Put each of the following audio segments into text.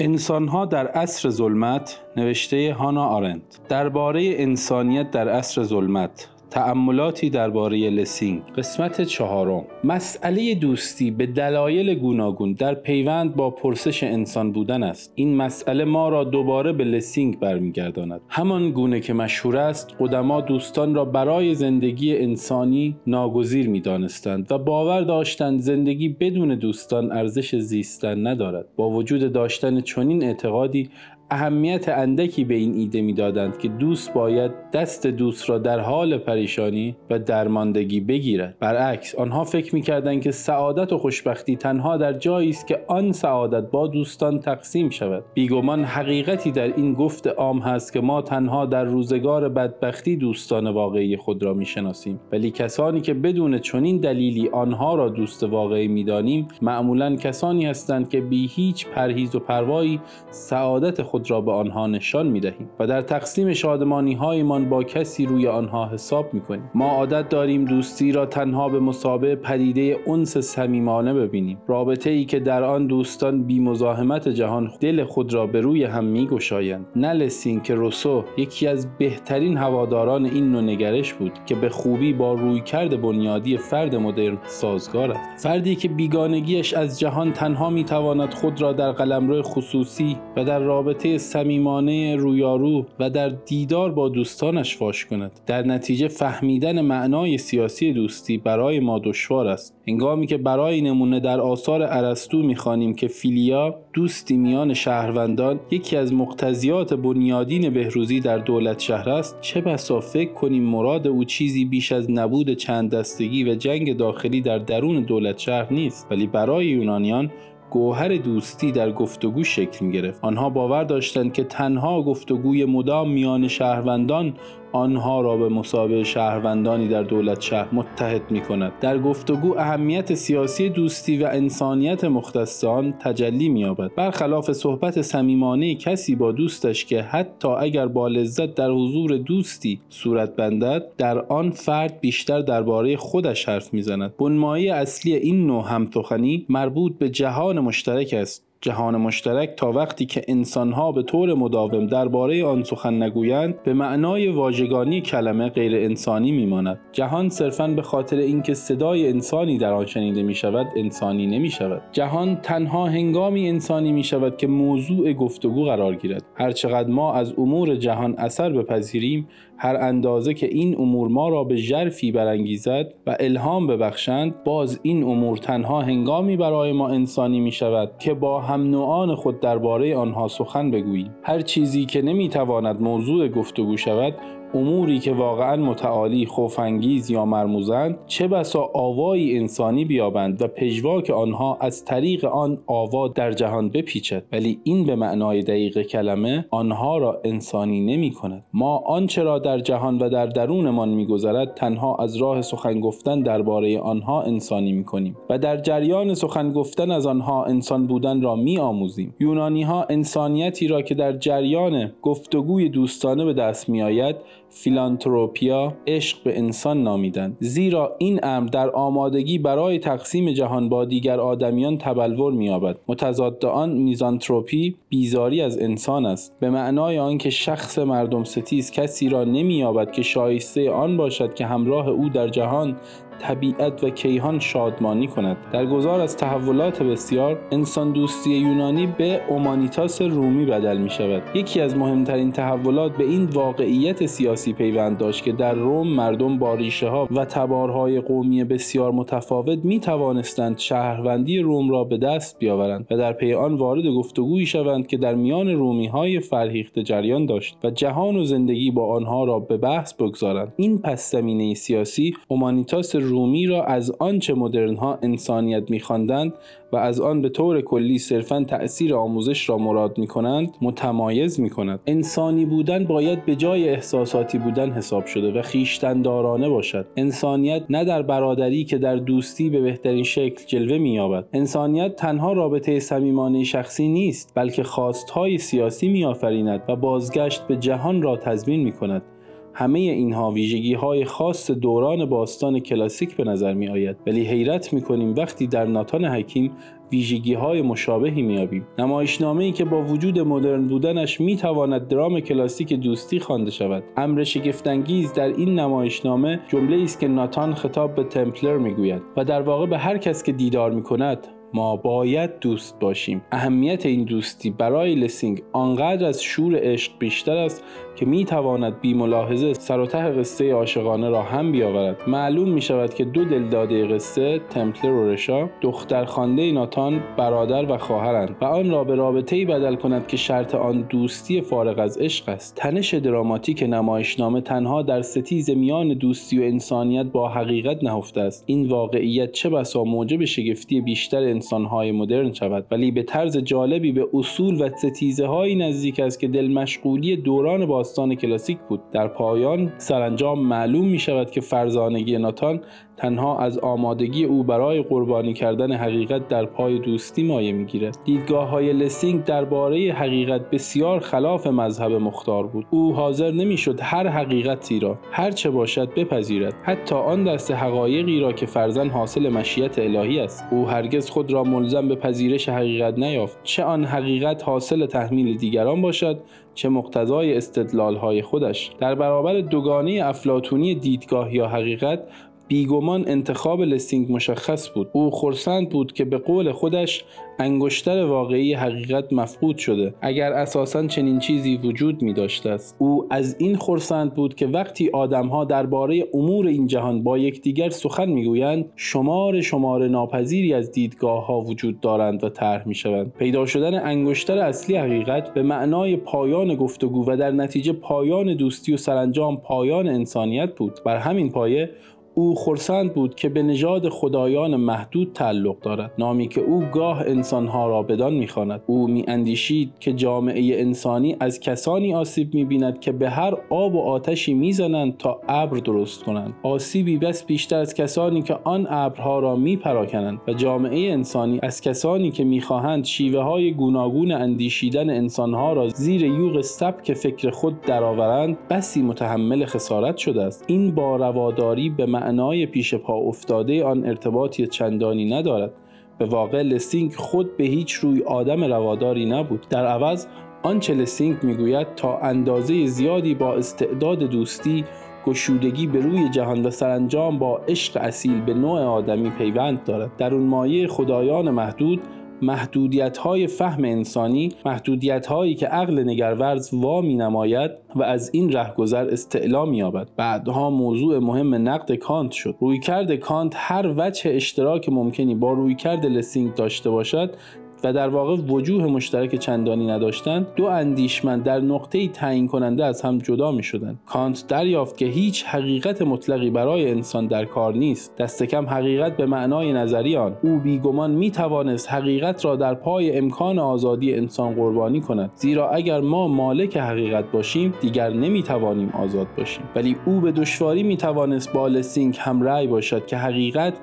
انسانها در عصر ظلمت نوشته هانا آرند درباره انسانیت در عصر ظلمت تأملاتی درباره لسینگ. قسمت چهارم. مسئله دوستی به دلایل گوناگون در پیوند با پرسش انسان بودن است. این مسئله ما را دوباره به لسینگ برمیگرداند. همان گونه که مشهور است قدما دوستان را برای زندگی انسانی ناگزیر می‌دانستند و باور داشتند زندگی بدون دوستان ارزش زیستن ندارد. با وجود داشتن چنین اعتقادی اهمیت اندکی به این ایده می‌دادند که دوست باید دست دوست را در حال پریشانی و درماندگی بگیرد. برعکس آنها فکر می‌کردند که سعادت و خوشبختی تنها در جایی است که آن سعادت با دوستان تقسیم شود. بیگمان حقیقتی در این گفت عام هست که ما تنها در روزگار بدبختی دوستان واقعی خود را می‌شناسیم. ولی کسانی که بدون چنین دلیلی آنها را دوست واقعی می‌دانیم معمولا کسانی هستند که بی هیچ پرهیز و پروایی سعادت خود خود را به آنها نشان می دهیم و در تقسیم شادمانی هایمان با کسی روی آنها حساب می کنیم ما عادت داریم دوستی را تنها به مسابه پدیده انس صمیمانه ببینیم. رابطه ای که در آن دوستان بی مزاحمت جهان دل خود را به روی هم می گشایند نلسین که روسو یکی از بهترین هواداران این نوع نگرش بود که به خوبی با رویکرد بنیادی فرد مدرن سازگار است. فردی که بیگانگیش از جهان تنها می تواند خود را در قلمرو خصوصی و در رابطه صمیمانه رویارو و در دیدار با دوستانش فاش کند. در نتیجه فهمیدن معنای سیاسی دوستی برای ما دشوار است. هنگامی که برای نمونه در آثار ارسطو می‌خوانیم که فیلیا دوستی میان شهروندان یکی از مقتضیات بنیادین بهروزی در دولت شهر است چه بسا فکر کنیم مراد او چیزی بیش از نبود چند دستگی و جنگ داخلی در درون دولت شهر نیست. ولی برای یونانیان گوهر دوستی در گفتگو شکل می گرفت. آنها باور داشتند که تنها گفتگوی مدام میان شهروندان آنها را به مسابقه شهروندانی در دولت شهر متحد می کند در گفتگو اهمیت سیاسی دوستی و انسانیت مختصان تجلی می یابد برخلاف صحبت صمیمانه کسی با دوستش که حتی اگر با لذت در حضور دوستی صورت بندد در آن فرد بیشتر درباره خودش حرف می‌زند. بنمایی اصلی این نوع همتخنی مربوط به جهان مشترک است. جهان مشترک تا وقتی که انسانها به طور مداوم درباره آن سخن نگویند به معنای واژگانی کلمه غیر انسانی میماند. جهان صرفا به خاطر اینکه صدای انسانی در آن شنیده می شود انسانی نمی شود جهان تنها هنگامی انسانی می شود که موضوع گفتگو قرار گیرد. هرچقدر ما از امور جهان اثر بپذیریم هر اندازه که این امور ما را به ژرفی برانگیزد و الهام ببخشند باز این امور تنها هنگامی برای ما انسانی می شود که با هم نوعان خود درباره آنها سخن بگوییم. هر چیزی که نمی‌تواند موضوع گفتگو شود اموری که واقعا متعالی خوفانگیز یا مرموزند چه بسا آوایی انسانی بیابند و پژواک آنها از طریق آن آوا در جهان بپیچد. ولی این به معنای دقیق کلمه آنها را انسانی نمی کند ما آنچه را در جهان و در درونمان میگذرد تنها از راه سخن گفتن درباره آنها انسانی می کنیم و در جریان سخن گفتن از آنها انسان بودن را می آموزیم یونانی ها انسانیتی را که در جریان گفتگوی دوستانه به دست می آید فیلانتروپیا عشق به انسان نامیدند. زیرا این امر در آمادگی برای تقسیم جهان با دیگر آدمیان تبلور مییابد. متضاد آن میزانتروپی بیزاری از انسان است. به معنای آنکه شخص مردم ستیز کسی را نمییابد که شایسته آن باشد که همراه او در جهان طبیعت و کیهان شادمانی کند. در گذار از تحولات بسیار انسان دوستی یونانی به اومانیتاس رومی بدل می شود. یکی از مهمترین تحولات به این واقعیت سیاسی پیوند داشت که در روم مردم با ریشه ها و تبارهای قومی بسیار متفاوت می توانستند شهروندی روم را به دست بیاورند و در پی آن وارد گفتگویی شوند که در میان رومی های فرهیخته جریان داشت و جهان و زندگی با آنها را به بحث بگذارند. این پس زمینه سیاسی اومانیتاس رومی را از آنچه مدرنها انسانیت میخواندند و از آن به طور کلی صرفا تأثیر آموزش را مراد می کنند متمایز می کند انسانی بودن باید به جای احساساتی بودن حساب شده و خیشتندارانه باشد. انسانیت نه در برادری که در دوستی به بهترین شکل جلوه می یابد انسانیت تنها رابطه صمیمانه شخصی نیست بلکه خواستهای سیاسی می آفریند و بازگشت به جهان را تضمین می کند همه اینها ویژگی های خاص دوران باستان کلاسیک به نظر می آید ولی حیرت می کنیم وقتی در ناتان حکیم ویژگی های مشابهی میابیم نمایشنامه ای که با وجود مدرن بودنش می‌تواند درام کلاسیک دوستی خوانده شود. امر شگفتانگیز در این نمایشنامه جمله است که ناتان خطاب به تمپلر می‌گوید و در واقع به هر کس که دیدار می‌کند ما باید دوست باشیم. اهمیت این دوستی برای لسینگ آنقدر از شور عشق بیشتر است که می تواند بی ملاحظه سر و ته قصه عاشقانه را هم بیاورد. معلوم می شود که دو دلداده قصه تمپلر و رشا دختر خانده ناتان برادر و خواهرند و آن را به رابطه ای بدل کند که شرط آن دوستی فارغ از عشق است. تنش دراماتیک نمایشنامه تنها در ستیز میان دوستی و انسانیت با حقیقت نهفته است. این واقعیت چه بسا موجب شگفتی بیشتر انسانهای مدرن شود ولی به طرز جالبی به اصول و ستیزه های نزدیک است که دل مشغولی دوران باستان کلاسیک بود. در پایان سرانجام معلوم می شود که فرزانگی ناتان تنها از آمادگی او برای قربانی کردن حقیقت در پای دوستی مایه می‌گیرد دیدگاه های لسینگ درباره حقیقت بسیار خلاف مذهب مختار بود. او حاضر نمی‌شد هر حقیقتی را هر چه باشد بپذیرد. حتی آن دست حقایقی را که فرزن حاصل مشیت الهی است. او هرگز خود را ملزم به پذیرش حقیقت نیافت. چه آن حقیقت حاصل تحمیل دیگران باشد چه مقتضای استدلال های خودش. در برابر دوگانه افلاتونی دیدگاه یا حقیقت بیگمان انتخاب لسینگ مشخص بود. او خرسند بود که به قول خودش انگشتر واقعی حقیقت مفقود شده. اگر اساسا چنین چیزی وجود می داشته است. او از این خرسند بود که وقتی آدمها درباره امور این جهان با یکدیگر سخن می‌گویند شمار شمار ناپذیری از دیدگاه ها وجود دارند و طرح می شوند پیدا شدن انگشتر اصلی حقیقت به معنای پایان گفتگو و در نتیجه پایان دوستی و سرانجام پایان انسانیت بود. بر همین پایه او خرسند بود که به نژاد خدایان محدود تعلق دارد. نامی که او گاه انسانها را بدان می‌خواند. او میاندیشید که جامعه انسانی از کسانی آسیب می‌بیند که به هر آب و آتشی می‌زنند تا ابر درست کنند. آسیبی بس بیشتر از کسانی که آن ابرها را میپراکنند و جامعه انسانی از کسانی که می‌خواهند شیوه های گوناگون اندیشیدن انسانها را زیر یوغ سبک فکر خود درآورند بسی متحمل خسارت شده است. این با رواداری به معنای پیش پا افتاده آن ارتباطی چندانی ندارد. به واقع لسینگ خود به هیچ روی آدم رواداری نبود. در عوض آنچه لسینگ می‌گوید تا اندازه زیادی با استعداد دوستی گشودگی به روی جهان و سرانجام با عشق اصیل به نوع آدمی پیوند دارد. درون‌مایه خدایان محدود محدودیت های فهم انسانی محدودیت هایی که عقل نگره‌ورز وا می نماید و از این رهگذر استعلا یابد بعدها موضوع مهم نقد کانت شد. رویکرد کانت هر وجه اشتراک ممکنی با رویکرد لسینگ داشته باشد و در واقع وجوه مشترک چندانی نداشتند دو اندیشمند در نقطه تعیین کننده از هم جدا می شدند کانت دریافت که هیچ حقیقت مطلقی برای انسان در کار نیست. دست کم حقیقت به معنای نظری آن. او بیگمان می توانست حقیقت را در پای امکان آزادی انسان قربانی کند. زیرا اگر ما مالک حقیقت باشیم دیگر نمی توانیم آزاد باشیم. ولی او به دشواری می توانست با لسینگ هم رأی باشد که حقیقت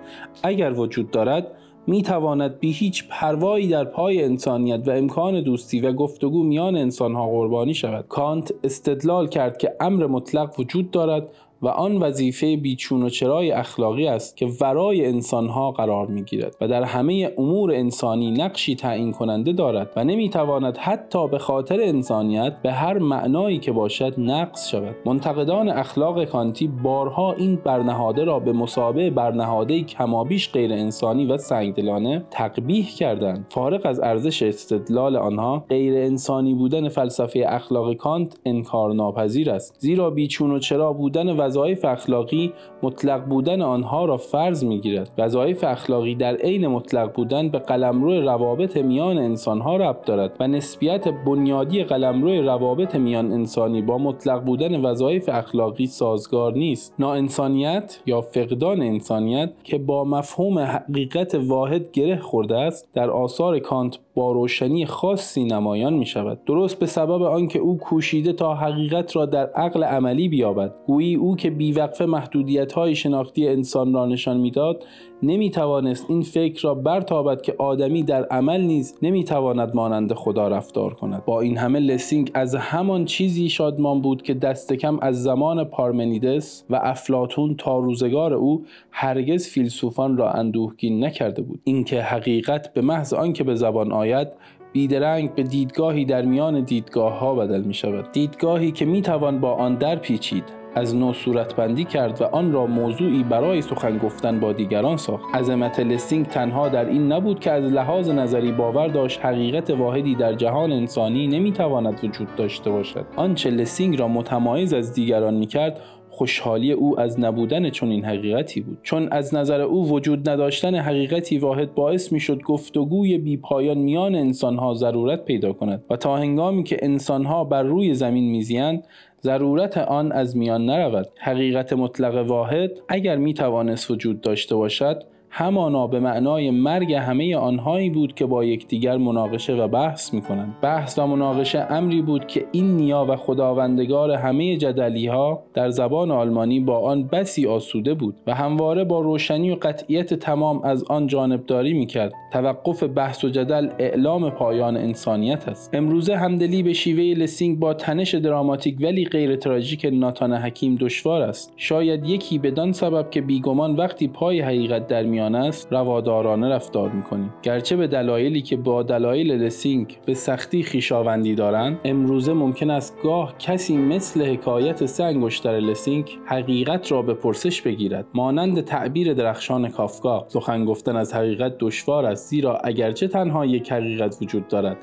اگر وجود دارد می تواند بی هیچ پروایی در پای انسانیت و امکان دوستی و گفتگو میان انسانها قربانی شود. کانت استدلال کرد که امر مطلق وجود دارد و آن وظیفه بیچون و چرای اخلاقی است که ورای انسانها قرار می گیرد و در همه امور انسانی نقشی تعیین کننده دارد و نمی تواند حتی به خاطر انسانیت به هر معنایی که باشد نقص شود. منتقدان اخلاق کانتی بارها این برنهاده را به مسابه برنهاده کمابیش غیر انسانی و سنگدلانه تقبیح کردند. فارغ از ارزش استدلال آنها غیر انسانی بودن فلسفه اخلاق کانت انکار ناپذیر است زیرا بیچون و چرا بودن وظایف اخلاقی مطلق بودن آنها را فرض می‌گیرد. وظایف اخلاقی در عین مطلق بودن به قلمرو روابط میان انسانها ربط دارد و نسبیت بنیادی قلمرو روابط میان انسانی با مطلق بودن وظایف اخلاقی سازگار نیست. ناانسانیت یا فقدان انسانیت که با مفهوم حقیقت واحد گره خورده است در آثار کانت با روشنی خاصی نمایان می شود درست به سبب آنکه او کوشیده تا حقیقت را در عقل عملی بیابد. گویی او که بیوقفه محدودیت های شناختی انسان را نشان می‌داد نمی توانست این فکر را برتابد که آدمی در عمل نیز نمی تواند مانند خدا رفتار کند. با این همه لسینگ از همان چیزی شادمان بود که دست کم از زمان پارمنیدس و افلاتون تا روزگار او هرگز فیلسوفان را اندوهگین نکرده بود. اینکه حقیقت به محض آنکه به زبان آید بیدرنگ به دیدگاهی در میان دیدگاه ها بدل می شود دیدگاهی که می توان با آن در پیچید از نو صورتبندی کرد و آن را موضوعی برای سخن گفتن با دیگران ساخت. عظمت لسینگ تنها در این نبود که از لحاظ نظری باور داشت حقیقت واحدی در جهان انسانی نمی‌تواند وجود داشته باشد. آنچه لسینگ را متمایز از دیگران می‌کرد خوشحالی او از نبودن چنین حقیقتی بود. چون از نظر او وجود نداشتن حقیقتی واحد باعث می‌شد گفتگوی بیپایان میان انسانها ضرورت پیدا کند و تا هنگامی که انسانها بر روی زمین میزیند ضرورت آن از میان نرود. حقیقت مطلق واحد اگر می توانست وجود داشته باشد همانا به معنای مرگ همه آنهایی بود که با یکدیگر مناقشه و بحث می کنند. بحث و مناقشه امری بود که این نیا و خداوندگار همه جدلی ها در زبان آلمانی با آن بسی آسوده بود و همواره با روشنی و قطعیت تمام از آن جانبداری می کرد. توقف بحث و جدل اعلام پایان انسانیت است. امروزه همدلی به شیوه لسینگ با تنش دراماتیک ولی غیر تراژیک ناتان حکیم دشوار است. شاید یکی بدان سبب که بیگمان وقتی پای حقیقت در میان است روادارانه رفتار می‌کنیم. گرچه به دلایلی که با دلایل لسینگ به سختی خویشاوندی دارند امروزه ممکن است گاه کسی مثل حکایت سه انگشتر لسینگ حقیقت را به پرسش بگیرد. مانند تعبیر درخشان کافکا سخن گفتن از حقیقت دشوار است زیرا اگرچه تنها یک حقیقت وجود دارد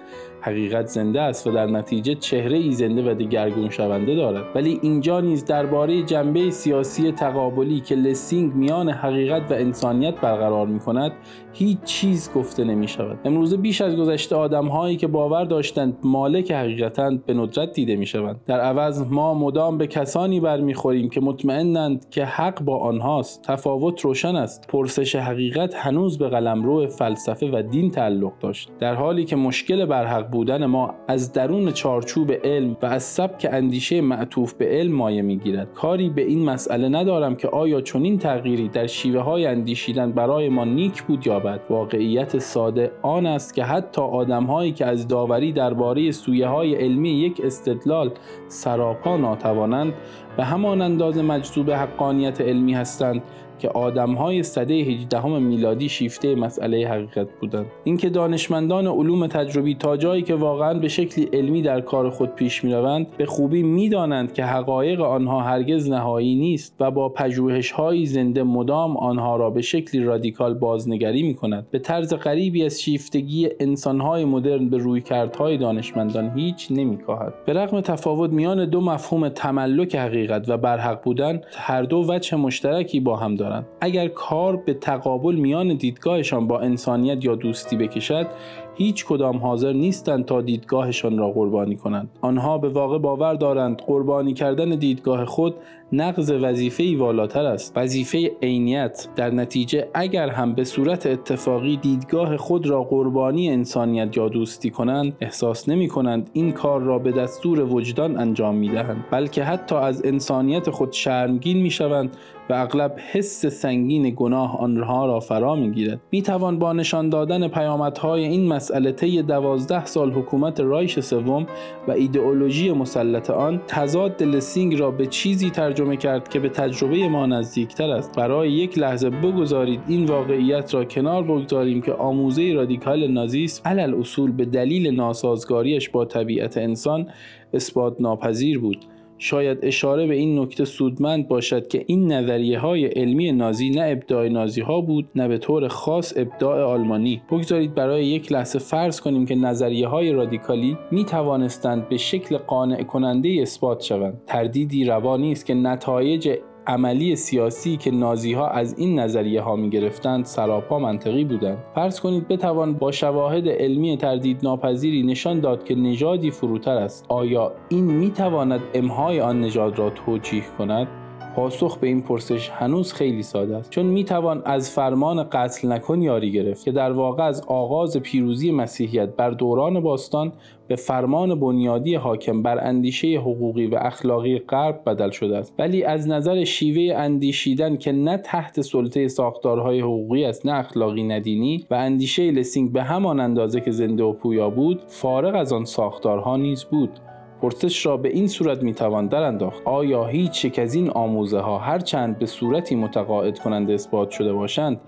حقیقت زنده است و در نتیجه چهره ای زنده و دگرگون شونده دارد. ولی اینجا نیز درباره جنبه سیاسی تقابلی که لسینگ میان حقیقت و انسانیت برقرار می کند هیچ چیز گفته نمی شود امروزه بیش از گذشته آدم هایی که باور داشتند مالک حقیقتند به ندرت دیده می شوند در عوض ما مدام به کسانی برمیخوریم که مطمئنند که حق با آنهاست. تفاوت روشن است. پرسش حقیقت هنوز به قلمرو فلسفه و دین تعلق داشت. در حالی که مشکل برحق بودن ما از درون چارچوب علم و از سبک اندیشه معطوف به علم مایه می‌گیرد. کاری به این مسئله ندارم که آیا چنین تغییری در شیوه های اندیشیدن برای ما نیک بود یا بد. واقعیت ساده آن است که حتی آدمهایی که از داوری درباره سویه های علمی یک استدلال سراپا ناتوانند به همان اندازه مجذوب حقانیت علمی هستند که های سده 18 میلادی شیفته مسئله حقیقت بودند. اینکه دانشمندان علوم تجربی تا جایی که واقعا به شکلی علمی در کار خود پیش می‌روند به خوبی می‌دانند که حقایق آنها هرگز نهایی نیست و با های زنده مدام آنها را به شکلی رادیکال بازنگری می کند به طرز غریبی از شیفتگی انسانهای مدرن به رویکردهای دانشمندان هیچ نمیکاهد. به رغم تفاوت میان دو مفهوم تملک حقیقت و برحق بودن هر دو وجه مشترکی با هم دارند. اگر کار به تقابل میان دیدگاهشان با انسانیت یا دوستی بکشد هیچ کدام حاضر نیستند تا دیدگاهشان را قربانی کنند. آنها به واقع باور دارند قربانی کردن دیدگاه خود نقض وظیفه والاتر است. وظیفه عینیت در نتیجه اگر هم به صورت اتفاقی دیدگاه خود را قربانی انسانیت یا دوستی کنند احساس نمی کنند این کار را به دستور وجدان انجام می دهند بلکه حتی از انسانیت خود شرمگین می شوند و اغلب حس سنگین گناه آنها را فرا می گیرد می توان با نشان دادن پیامدهای این مسئله طی دوازده سال حکومت رایش سوم و ایدئولوژی مسلط آن تضاد لسینگ را به چیزی ترجمه کرد که به تجربه ما نزدیکتر است. برای یک لحظه بگذارید این واقعیت را کنار بگذاریم که آموزه رادیکال نازیسم علل اصول به دلیل ناسازگاریش با طبیعت انسان اثبات ناپذیر بود. شاید اشاره به این نکته سودمند باشد که این نظریه های علمی نازی نه ابداع نازی ها بود نه به طور خاص ابداع آلمانی. بگذارید برای یک لحظه فرض کنیم که نظریه های رادیکالی می توانستند به شکل قانع کننده اثبات شوند. تردیدی روا نیست که نتایج عملی سیاسی که نازی ها از این نظریه ها می گرفتند سراپا منطقی بودند. فرض کنید بتوان با شواهد علمی تردید ناپذیری نشان داد که نژادی فروتر است. آیا این می تواند امهای آن نژاد را توجیه کند؟ پاسخ به این پرسش هنوز خیلی ساده است. چون می‌توان از فرمان قتل نکن یاری گرفت که در واقع از آغاز پیروزی مسیحیت بر دوران باستان به فرمان بنیادی حاکم بر اندیشه حقوقی و اخلاقی غرب بدل شده است. ولی از نظر شیوه اندیشیدن که نه تحت سلطه ساختارهای حقوقی است نه اخلاقی ندینی و اندیشه لسینگ به همان اندازه که زنده و پویا بود فارغ از آن ساختارها نیز بود. پرسش را به این صورت می‌توان در انداخت آیا هیچ یک از این آموزه ها هرچند به صورتی متقاعد کننده اثبات شده باشند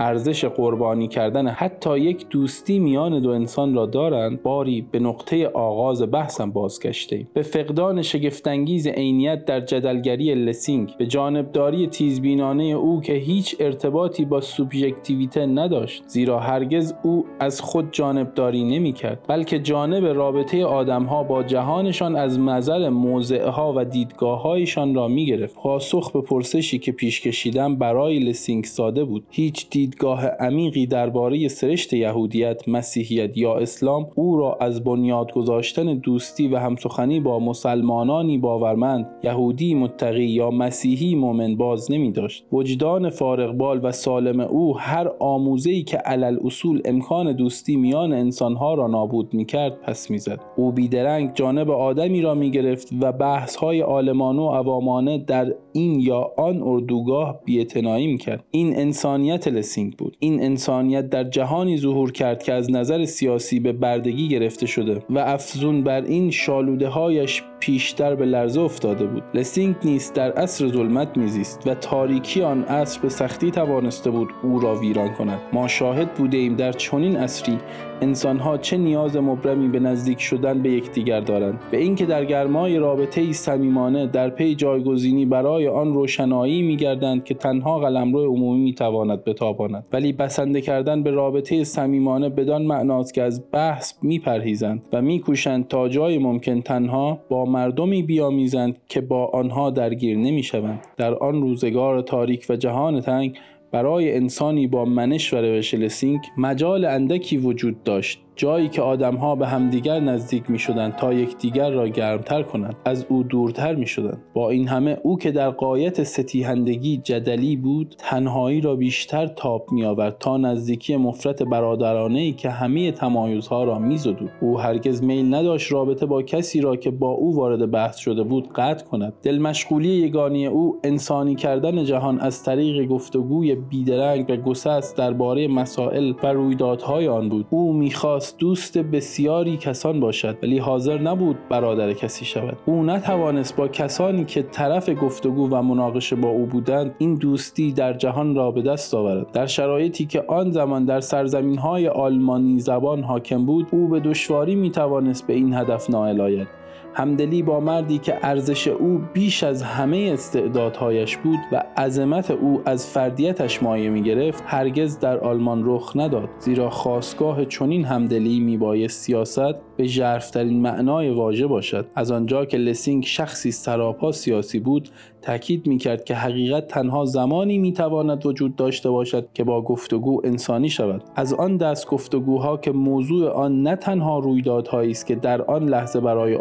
ارزش قربانی کردن حتی یک دوستی میان دو انسان را دارند باری به نقطه آغاز بحثم بازگشته. به فقدان شگفت‌انگیز عینیت در جدلگری لسینگ به جانبداری تیزبینانه او که هیچ ارتباطی با سوبژکتیویته نداشت زیرا هرگز او از خود جانبداری نمی‌کرد بلکه جانب رابطه آدمها با جهانشان از نظر موضعها و دیدگاههایشان را می‌گرفت. پاسخ به پرسشی که پیش کشیدم برای لسینگ ساده بود. هیچ دید دیدگاه عمیقی درباره سرشت یهودیت، مسیحیت یا اسلام او را از بنیاد گذاشتن دوستی و همسخنی با مسلمانانی باورمند، یهودی متقی یا مسیحی مؤمن باز نمی داشت. وجدان فارغبال و سالم او هر آموزه‌ای که علل اصول امکان دوستی میان انسانها را نابود می کرد پس می‌زد. او بیدرنگ جانب آدمی را می گرفت و بحث های آلمانه و عوامانه در این یا آن اردوگاه بیعتنایی می کرد. این انسانیت لسی بود این انسانیت در جهانی ظهور کرد که از نظر سیاسی به بردگی گرفته شده و افزون بر این شالوده هایش پیشتر به لرزه افتاده بود. لسینگ نیست در عصر ظلمت میزیست و تاریکی آن عصر به سختی توانسته بود او را ویران کند. ما شاهد بوده ایم در چنین عصری انسانها چه نیاز مبرمی به نزدیک شدن به یکدیگر دارند. به اینکه در گرمای رابطه صمیمانه در پی جایگزینی برای آن روشنایی میگردند که تنها قلمرو عمومی می‌تواند بتاباند. ولی بسنده کردن به رابطه صمیمانه بدان معناست که از بحث میپرهیزند و میکوشند تا جای ممکن تنها با مردمی بیامیزند که با آنها درگیر نمی‌شوند. در آن روزگار تاریک و جهان تنگ برای انسانی با منش و روش لسینگ مجال اندکی وجود داشت. جایی که آدمها به همدیگر نزدیک می شدند تا یکدیگر را گرمتر کنند از او دورتر می شدند با این همه او که در قایت ستیهندگی جدلی بود تنهایی را بیشتر تاب می آورد تا نزدیکی مفرت برادرانه ای که همه تمایزها را می زدود. او هرگز میل نداشت رابطه با کسی را که با او وارد بحث شده بود قطع کند. دل مشغولی یگانی او انسانی کردن جهان از طریق گفتگوی بیدرنگ و گسست درباره مسائل و رویدادهای آن بود. او می‌خواست دوست بسیاری کسان باشد ولی حاضر نبود برادر کسی شود. او نتوانست با کسانی که طرف گفتگو و مناقشه با او بودند این دوستی در جهان را به دست آورد. در شرایطی که آن زمان در سرزمین های آلمانی زبان حاکم بود او به دشواری می توانست به این هدف نائل آید. همدلی با مردی که ارزش او بیش از همه استعدادهایش بود و عظمت او از فردیتش مایه می گرفت هرگز در آلمان رخ نداد. زیرا خواستگاه چنین همدلی می بایست سیاست به ژرفترین معنای واژه باشد. از آنجا که لسینگ شخصی سراپا سیاسی بود تاکید می‌کرد که حقیقت تنها زمانی می‌تواند وجود داشته باشد که با گفتگو انسانی شود. از آن دست گفتگوها که موضوع آن نه تنها رویدادهایی است که در آن لحظه برای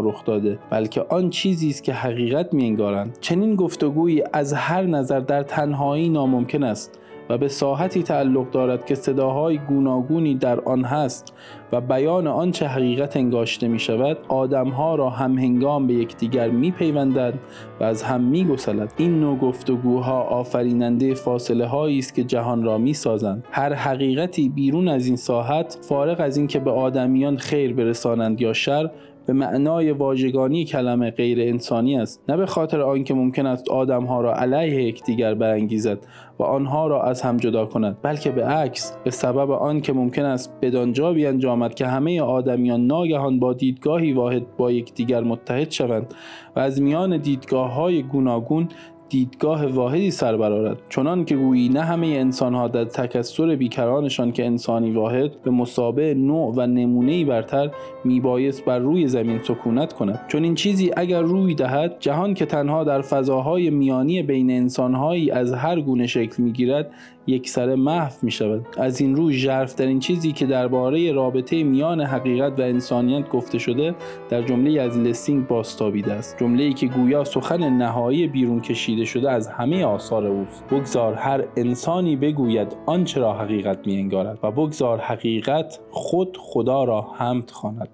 رخ داده بلکه آن چیزی است که حقیقت میانگارند چنین گفتگویی از هر نظر در تنهایی ناممکن است و به ساحتی تعلق دارد که صداهای گوناگونی در آن هست و بیان آنچه حقیقت انگاشته می شود آدمها را هم هنگام به یکدیگر می پیوندند و از هم می گسلد. این نوع گفتگوها آفریننده فاصله هایی است که جهان را می سازند. هر حقیقتی بیرون از این ساحت فارغ از اینکه به آدمیان خیر برسانند یا شر به معنای واژگانی کلمه غیر انسانی است نه به خاطر آنکه ممکن است آدمها را علیه یکدیگر برانگیزد و آنها را از هم جدا کند بلکه به عکس به سبب آنکه ممکن است بدانجا بیانجامد که همه آدمیان ناگهان با دیدگاهی واحد با یکدیگر متحد شوند و از میان دیدگاه های گوناگون دیدگاه واحدی سر برارد چنان که گویی نه همه انسانها در تکسر بیکرانشان که انسانی واحد به مسابه نوع و نمونه برتر میبایست بر روی زمین سکونت کند. چون این چیزی اگر روی دهد جهان که تنها در فضاهای میانی بین انسانهایی از هر گونه شکل می‌گیرد یک سر محو می شود از این رو ژرفترین چیزی که درباره رابطه میان حقیقت و انسانیت گفته شده در جمله‌ای از لسینگ بازتابیده است. جمله ای که گویا سخن نهایی بیرون کشیده شده از همه آثار اوست. بگذار هر انسانی بگوید آنچه را حقیقت می انگارد و بگذار حقیقت خود خدا را حمد خواند.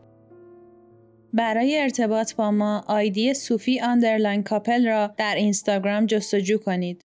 برای ارتباط با ما ID صوفی underline کاپل را در اینستاگرام جستجو کنید.